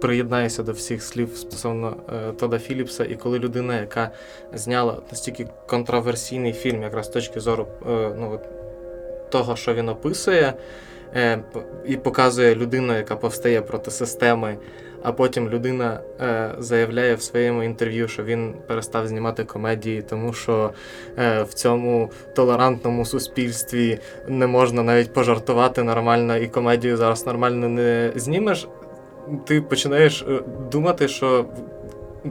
приєднаюся до всіх слів стосовно е, Тода Філіпса, і коли людина, яка зняла настільки контроверсійний фільм, якраз з точки зору е, ну, того, що він описує, е, і показує людину, яка повстає проти системи, а потім людина е, заявляє в своєму інтерв'ю, що він перестав знімати комедії, тому що е, в цьому толерантному суспільстві не можна навіть пожартувати нормально, і комедію зараз нормально не знімеш. Ти починаєш е, думати, що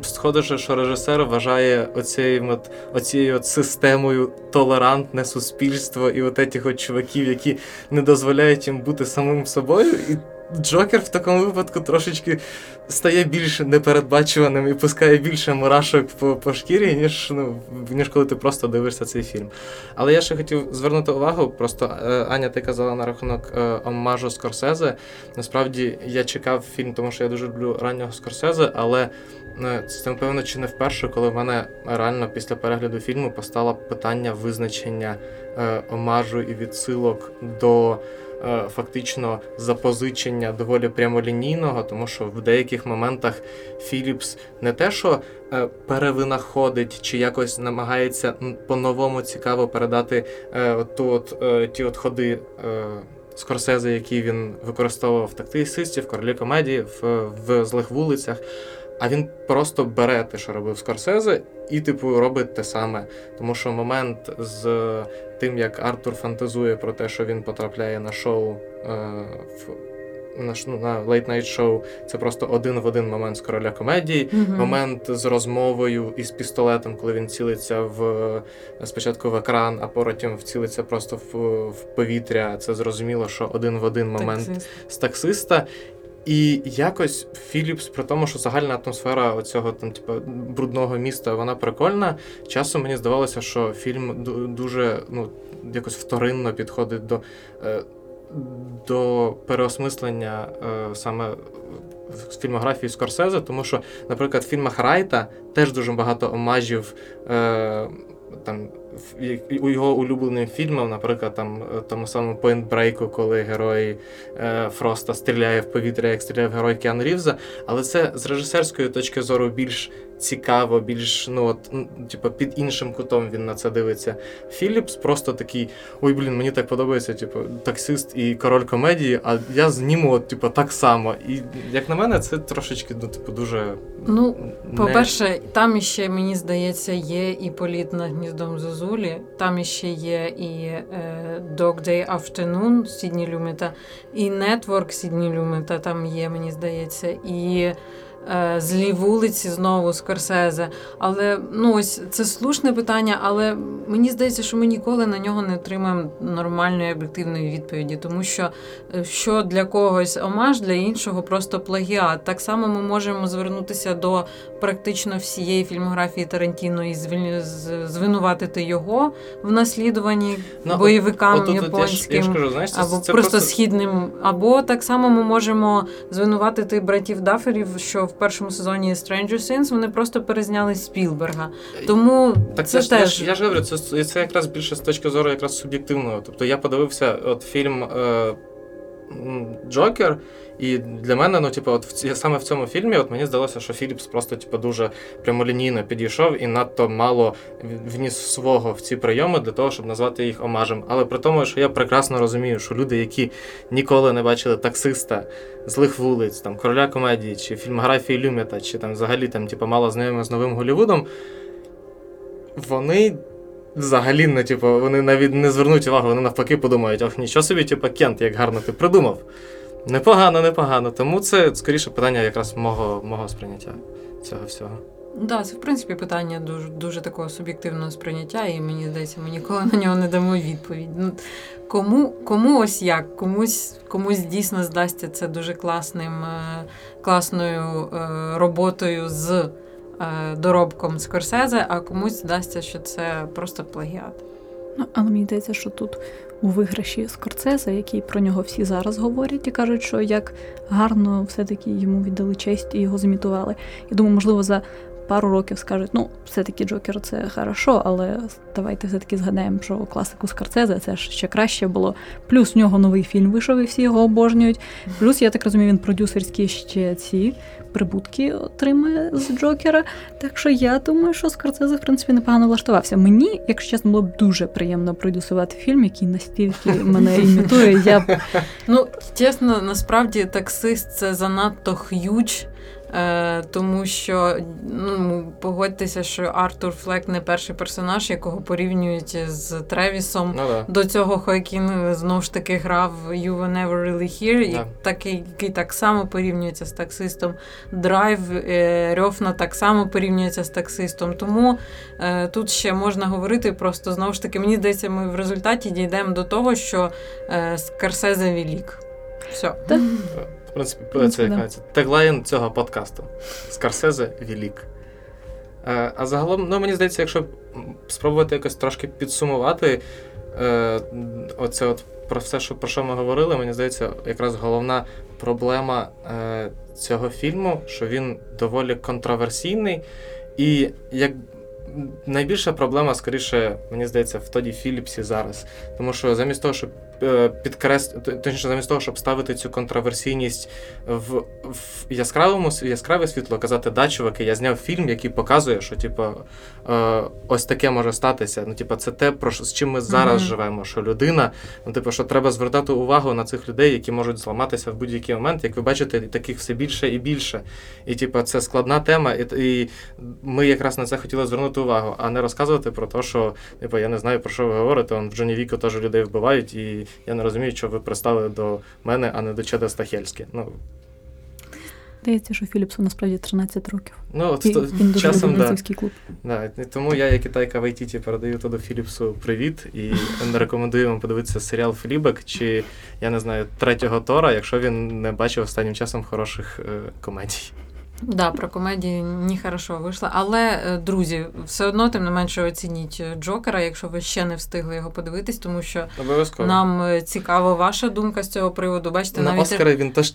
схоже, що режисер вважає оцією оцією от системою толерантне суспільство і от тих от чуваків, які не дозволяють їм бути самим собою. І Джокер в такому випадку трошечки стає більш непередбачуваним і пускає більше мурашок по, по шкірі, ніж, ну, ніж коли ти просто дивишся цей фільм. Але я ще хотів звернути увагу, просто е, Аня, ти казала на рахунок е, омажу Скорсезе. Насправді я чекав фільм, тому що я дуже люблю раннього Скорсезе, але це, напевно, чи не вперше, коли в мене реально після перегляду фільму постало питання визначення е, омажу і відсилок до е, фактично запозичення доволі прямолінійного, тому що в деяких моментах Філіпс не те, що е, перевинаходить чи якось намагається по-новому цікаво передати е, ту от, е, ті от ходи. Е, Скорсезе, які він використовував в тактисисті, в королі комедії, в, в злих вулицях. А він просто бере те, що робив Скорсезе, і, типу, робить те саме. Тому що момент з тим, як Артур фантазує про те, що він потрапляє на шоу е, в на, ну, на Late Night Show, це просто один в один момент з короля комедії. Мгм. Момент з розмовою із пістолетом, коли він цілиться в спочатку в екран, а потім вцілиться просто в, в повітря. Це зрозуміло, що один в один момент Таксист. з таксиста. І якось Філіпс, при тому, що загальна атмосфера оцього там, типу, брудного міста, вона прикольна. Часом мені здавалося, що фільм дуже ну, якось вторинно підходить до, е, до переосмислення е, саме фільмографії Скорсезе, тому що, наприклад, в фільмах Райта теж дуже багато омажів. Е, там у його улюбленим фільмам, наприклад, там е, тому самому Break, коли герой е, Фроста стріляє в повітря, як стріляє герой Кіану Рівза, але це з режисерської точки зору більш цікаво, більш ну от типу, під іншим кутом він на це дивиться. Філіпс просто такий: ой, блін, мені так подобається, типу, таксист і король комедії, а я зніму, от, типу, так само. І як на мене, це трошечки, ну, типу, дуже. Ну, не- По-перше, там іще, мені здається, є і політ над гніздом Зозулі, там іще є і е, Dog Day Afternoon Сідні Люмета, і Network Сідні Люмета там є, мені здається, і Злі вулиці знову Скорсезе. Але ну ось це слушне питання, але мені здається, що ми ніколи на нього не отримаємо нормальної об'єктивної відповіді, тому що е, що для когось омаж, для іншого просто плагіат. Так само ми можемо звернутися до практично всієї фільмографії Тарантіно і звинуватити його в наслідуванні Ну, от- бойовикам Отут, от я ж, я ж кажу, знаєш, це, Або це просто, східним, або так само ми можемо звинуватити братів Даферів, що в першому сезоні Stranger Things вони просто перезняли Спілберга. Тому Так це це, ж, теж я, я ж говорю, це, це якраз більше з точки зору якраз суб'єктивного. Тобто я подивився от фільм е, Джокер, і для мене, ну, типу, от в саме в цьому фільмі, от мені здалося, що Філіпс просто типу, дуже прямолінійно підійшов і надто мало вніс свого в ці прийоми для того, щоб назвати їх омажем. Але при тому, що я прекрасно розумію, що люди, які ніколи не бачили таксиста, злих вулиць, там, короля комедії, чи фільмографії Люмета, чи там взагалі там, типу, мало знайомі з новим Голлівудом, вони взагалі не, типу, вони навіть не звернуть увагу, вони навпаки подумають, ох, нічого собі, типу, Кент, як гарно ти придумав. Непогано, непогано. Тому це скоріше питання якраз мого, мого сприйняття цього всього. Да, це в принципі питання дуже дуже такого суб'єктивного сприйняття, і мені здається, ми ніколи на нього не дамо відповідь. Ну, кому, кому ось як, комусь, комусь дійсно здасться це дуже класним, е, класною е, роботою з е, доробком Скорсезе, а комусь здасться, що це просто плагіат. Ну, але мені здається, що тут у виграші Скорцезе, який про нього всі зараз говорять і кажуть, що як гарно все-таки йому віддали честь і його зімітували. Я думаю, можливо, за пару років скажуть, ну, все-таки Джокер це хорошо, але давайте все-таки згадаємо, що класику Скорцезе це ж ще краще було. Плюс в нього новий фільм вийшов, і всі його обожнюють. Плюс, я так розумію, він продюсерські ще ці прибутки отримає з Джокера. Так що я думаю, що Скорцезе, в принципі, непогано влаштувався. Мені, якщо чесно, було б дуже приємно продюсувати фільм, який настільки мене імітує. Я б Ну, чесно, насправді таксист це занадто huge. Е, тому що ну, погодьтеся, що Артур Флек не перший персонаж, якого порівнюють з Тревісом. Ну да. До цього Хоакін знову ж таки грав You Were Never Really Here, і такий, який так само порівнюється з таксистом. Драйв е, Рефна так само порівнюється з таксистом. Тому е, тут ще можна говорити просто знову ж таки, мені здається, ми в результаті дійдемо до того, що е, Скорсезе велик. Все. В принципі, Ну, це да. теглайн цього подкасту. Скорсезе Велік. Е, А загалом, ну мені здається, якщо спробувати якось трошки підсумувати е, оце от про все, що про що ми говорили, мені здається, якраз головна проблема е, цього фільму, що він доволі контроверсійний. І як найбільша проблема, скоріше, мені здається, в Тоді Філіпсі зараз. Тому що замість того, щоб підкрес... т- точніше, замість того, щоб ставити цю контроверсійність в, в яскравому яскраве світло, казати, да, чуваки, я зняв фільм, який показує, що типу, е, ось таке може статися. Ну, типу, це те, про що- з чим ми зараз Мгм. живемо. Що людина, ну, типу, що треба звертати увагу на цих людей, які можуть зламатися в будь-який момент. Як ви бачите, таких все більше і більше. І типу, це складна тема, і, і ми якраз на це хотіли звернути увагу, а не розказувати про те, що типу, я не знаю, про що ви говорите. Он в Джоні Віку теж людей вбивають, і я не розумію, що ви пристали до мене, а не до Чеда Стахельське. Ну, здається, що Філіпсу насправді 13 років. ну от І то- він дуже часом, да. клуб. Да, і тому я, як китайка в Айтіті, передаю туди Філіпсу привіт і [laughs] рекомендую вам подивитися серіал Флібек чи, я не знаю, третього Тора, якщо він не бачив останнім часом хороших е, комедій. Да, про комедії ні хорошо вийшло. Але, е, друзі, все одно, тим не менше, оцініть е, Джокера, якщо ви ще не встигли його подивитись, тому що Обов'язково. нам е, цікава ваша думка з цього приводу. Бачите, На навіть Оскара він точ,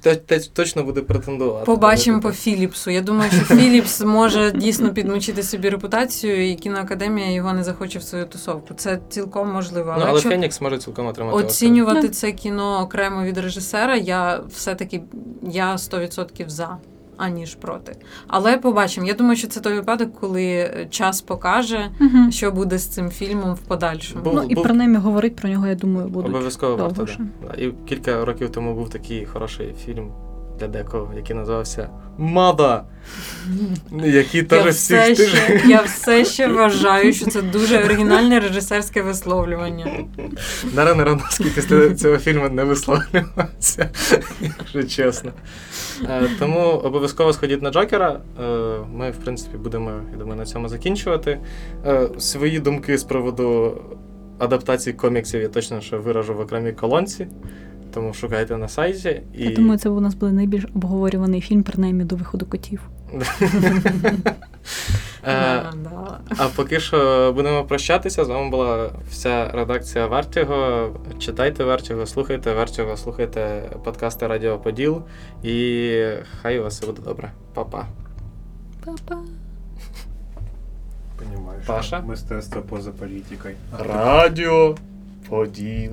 точно буде претендувати. побачимо по Філіпсу. Я думаю, що Філіпс може дійсно підмочити собі репутацію, і кіноакадемія його не захоче в свою тусовку. Це цілком можливо. Але, Ну, але якщо Фенікс може цілком отримати оцінювати Да. це кіно окремо від режисера, я все-таки я 100% за. Аніж проти. Але побачимо. Я думаю, що це той випадок, коли е, час покаже, Угу. що буде з цим фільмом в подальшому. Був- Ну і був- принаймні говорить про нього, я думаю, будуть. Обов'язково варто. Да. І кілька років тому був такий хороший фільм для декого, який називався Мада. Який Я теж все, всіх ще, я все ще вважаю, що це дуже оригінальне режисерське висловлювання. Дарren Аронофський після цього фільму не висловлювався, якщо чесно. Е, Тому обов'язково сходіть на Джокера. Е, Ми, в принципі, будемо, я думаю, на цьому закінчувати. Е, Свої думки з приводу адаптації коміксів я точно що виражу в окремій колонці. Тому шукайте на сайті. І... Я думаю, це у нас буде найбільш обговорюваний фільм, принаймні до виходу котів. [laughs] Е. А поки що будемо прощатися. З вами була вся редакція Вертіго. Читайте Вертіго, слухайте Вертіго, слухайте подкасти Радіо Поділ. І хай у вас все буде добре. Па-па. Па-па. Понімаєш, Паша? мистецтво поза політикою. Радіо Поділ.